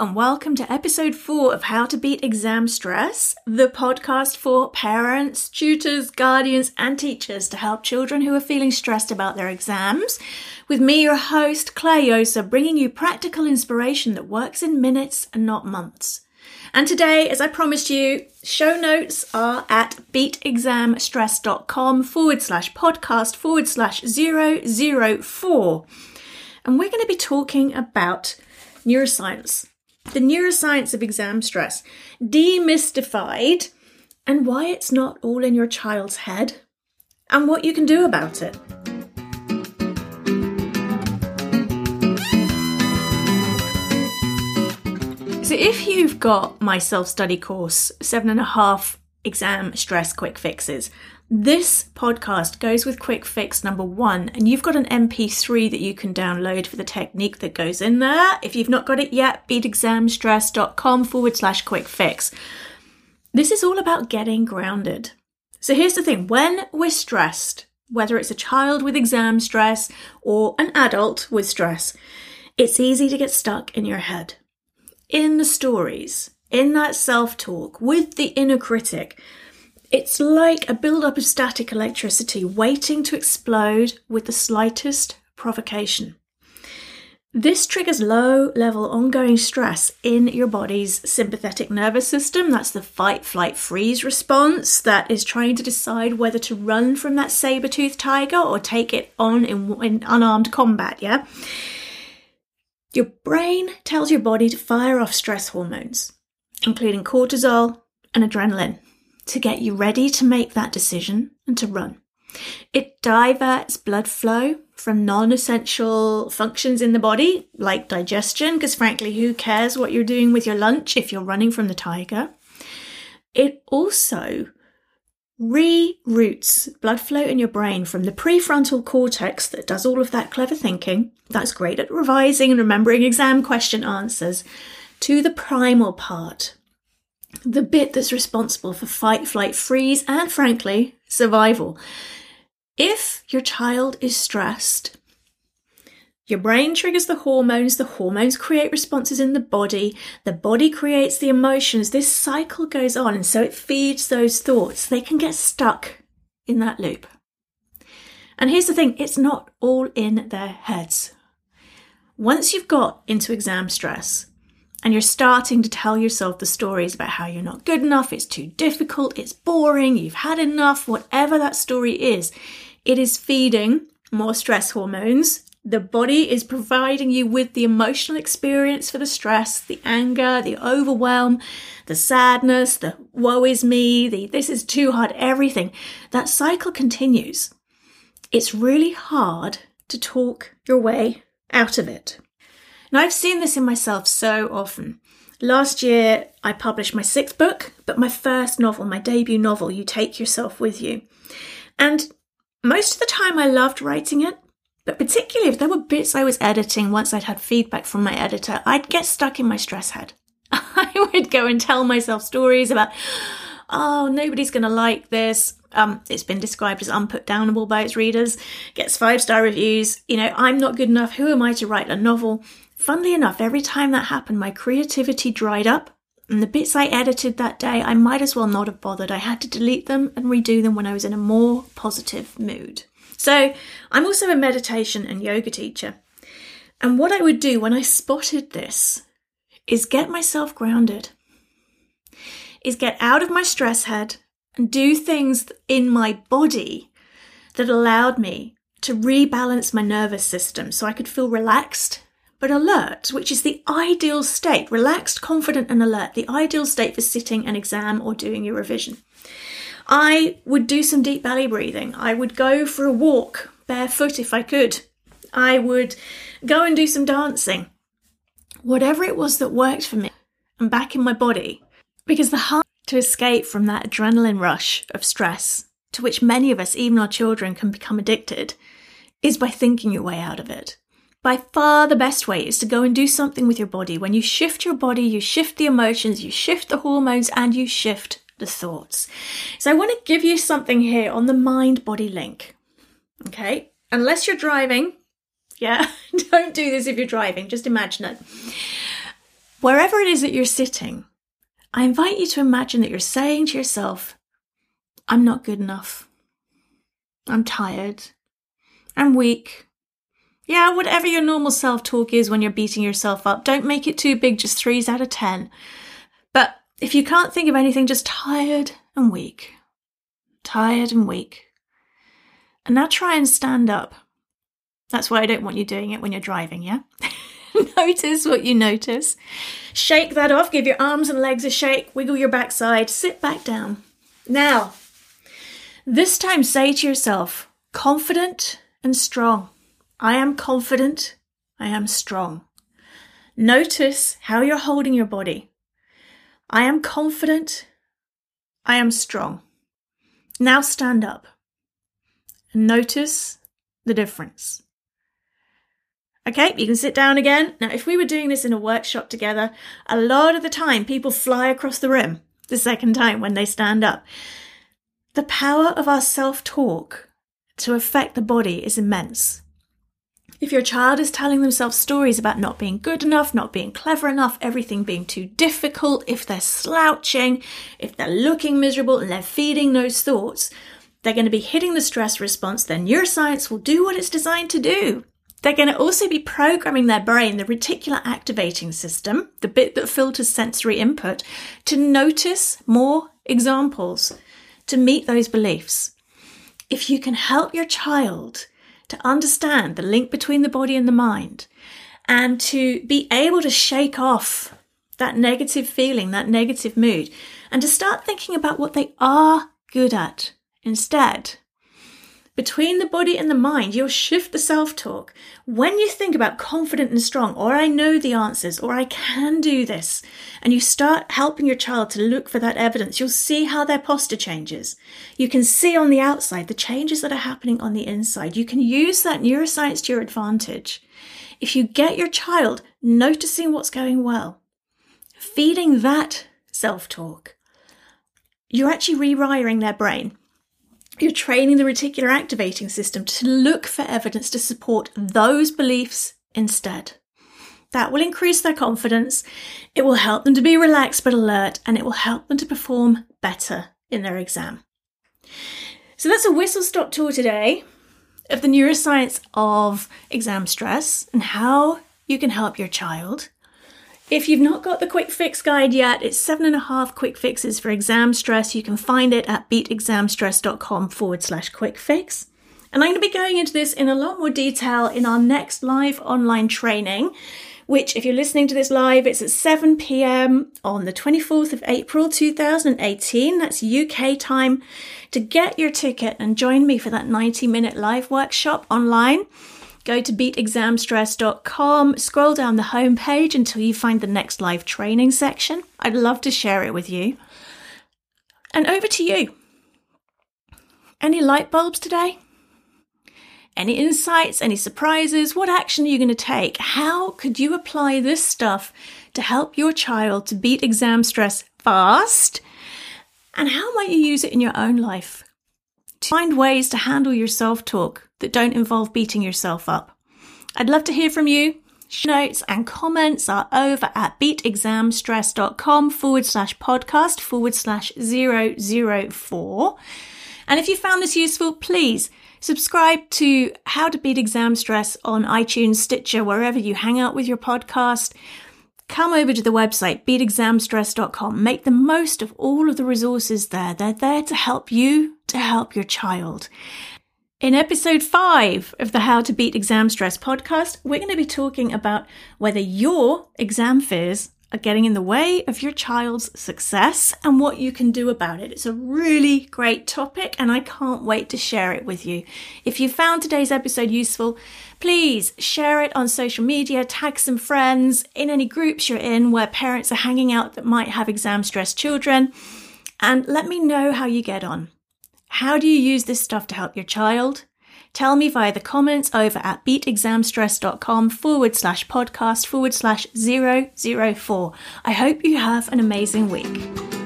and welcome to episode four of How to Beat Exam Stress, the podcast for parents, tutors, guardians, and teachers to help children who are feeling stressed about their exams. With me, your host, Clare Josa, bringing you practical inspiration that works in minutes and not months. And today, as I promised you, show notes are at beatexamstress.com forward slash podcast forward slash zero zero four. And we're going to be talking about neuroscience, the neuroscience of exam stress, demystified, and why it's not all in your child's head, and what you can do about it. So, if you've got my self study course, seven and a half exam stress quick fixes, this podcast goes with quick fix number one, and you've got an MP3 that you can download for the technique that goes in there. If you've not got it yet, beatexamstress.com forward slash quick fix. This is all about getting grounded. So here's the thing when we're stressed, whether it's a child with exam stress or an adult with stress, it's easy to get stuck in your head, in the stories, in that self talk, with the inner critic it's like a build-up of static electricity waiting to explode with the slightest provocation. This triggers low level ongoing stress in your body's sympathetic nervous system. That's the fight, flight, freeze response that is trying to decide whether to run from that saber toothed tiger or take it on in, in unarmed combat. Yeah? Your brain tells your body to fire off stress hormones, including cortisol and adrenaline to get you ready to make that decision and to run. It diverts blood flow from non essential functions in the body, like digestion, because frankly, who cares what you're doing with your lunch if you're running from the tiger? It also reroutes blood flow in your brain from the prefrontal cortex that does all of that clever thinking, that's great at revising and remembering exam question answers, to the primal part, the bit that's responsible for fight, flight, freeze, and frankly, survival. If your child is stressed, your brain triggers the hormones, the hormones create responses in the body, the body creates the emotions. This cycle goes on, and so it feeds those thoughts. They can get stuck in that loop. And here's the thing it's not all in their heads. Once you've got into exam stress, and you're starting to tell yourself the stories about how you're not good enough, it's too difficult, it's boring, you've had enough, whatever that story is, it is feeding more stress hormones. The body is providing you with the emotional experience for the stress, the anger, the overwhelm, the sadness, the woe is me, the this is too hard, everything. That cycle continues. It's really hard to talk your way out of it. Now, I've seen this in myself so often. Last year, I published my sixth book, but my first novel, my debut novel, You Take Yourself With You. And most of the time, I loved writing it, but particularly if there were bits I was editing once I'd had feedback from my editor, I'd get stuck in my stress head. I would go and tell myself stories about, oh, nobody's going to like this. Um, it's been described as unputdownable by its readers, gets five star reviews. You know, I'm not good enough. Who am I to write a novel? Funnily enough, every time that happened, my creativity dried up, and the bits I edited that day, I might as well not have bothered. I had to delete them and redo them when I was in a more positive mood. So, I'm also a meditation and yoga teacher. And what I would do when I spotted this is get myself grounded, is get out of my stress head and do things in my body that allowed me to rebalance my nervous system so I could feel relaxed but alert, which is the ideal state, relaxed, confident, and alert, the ideal state for sitting an exam or doing your revision. I would do some deep belly breathing. I would go for a walk barefoot if I could. I would go and do some dancing. Whatever it was that worked for me and back in my body. Because the heart to escape from that adrenaline rush of stress, to which many of us, even our children, can become addicted, is by thinking your way out of it. By far the best way is to go and do something with your body. When you shift your body, you shift the emotions, you shift the hormones, and you shift the thoughts. So I want to give you something here on the mind body link. Okay? Unless you're driving, yeah, don't do this if you're driving, just imagine it. wherever it is that you're sitting, I invite you to imagine that you're saying to yourself, I'm not good enough. I'm tired. I'm weak. Yeah, whatever your normal self talk is when you're beating yourself up, don't make it too big, just threes out of ten. But if you can't think of anything, just tired and weak. Tired and weak. And now try and stand up. That's why I don't want you doing it when you're driving, yeah? notice what you notice. Shake that off, give your arms and legs a shake, wiggle your backside, sit back down. Now, this time say to yourself, confident and strong. I am confident. I am strong. Notice how you're holding your body. I am confident. I am strong. Now stand up notice the difference. Okay, you can sit down again. Now, if we were doing this in a workshop together, a lot of the time people fly across the room the second time when they stand up. The power of our self talk to affect the body is immense. If your child is telling themselves stories about not being good enough, not being clever enough, everything being too difficult, if they're slouching, if they're looking miserable and they're feeding those thoughts, they're going to be hitting the stress response. Then neuroscience will do what it's designed to do. They're going to also be programming their brain, the reticular activating system, the bit that filters sensory input, to notice more examples to meet those beliefs. If you can help your child to understand the link between the body and the mind and to be able to shake off that negative feeling, that negative mood, and to start thinking about what they are good at instead. Between the body and the mind, you'll shift the self talk. When you think about confident and strong, or I know the answers, or I can do this, and you start helping your child to look for that evidence, you'll see how their posture changes. You can see on the outside the changes that are happening on the inside. You can use that neuroscience to your advantage. If you get your child noticing what's going well, feeding that self talk, you're actually rewiring their brain you're training the reticular activating system to look for evidence to support those beliefs instead. That will increase their confidence, it will help them to be relaxed but alert, and it will help them to perform better in their exam. So that's a whistle stop tour today of the neuroscience of exam stress and how you can help your child if you've not got the quick fix guide yet, it's seven and a half quick fixes for exam stress. You can find it at beatexamstress.com forward slash quick fix. And I'm going to be going into this in a lot more detail in our next live online training, which, if you're listening to this live, it's at 7 pm on the 24th of April 2018. That's UK time. To get your ticket and join me for that 90 minute live workshop online, Go to beatexamstress.com, scroll down the homepage until you find the next live training section. I'd love to share it with you. And over to you. Any light bulbs today? Any insights? Any surprises? What action are you going to take? How could you apply this stuff to help your child to beat exam stress fast? And how might you use it in your own life? To find ways to handle your self talk that don't involve beating yourself up. I'd love to hear from you. Notes and comments are over at beatexamstress.com forward slash podcast forward slash 004. And if you found this useful, please subscribe to How to Beat Exam Stress on iTunes, Stitcher, wherever you hang out with your podcast. Come over to the website, beatexamstress.com. Make the most of all of the resources there. They're there to help you, to help your child. In episode five of the How to Beat Exam Stress podcast, we're going to be talking about whether your exam fears are getting in the way of your child's success and what you can do about it. It's a really great topic and I can't wait to share it with you. If you found today's episode useful, please share it on social media, tag some friends in any groups you're in where parents are hanging out that might have exam stressed children, and let me know how you get on. How do you use this stuff to help your child? Tell me via the comments over at beatexamstress.com forward slash podcast forward slash 004. I hope you have an amazing week.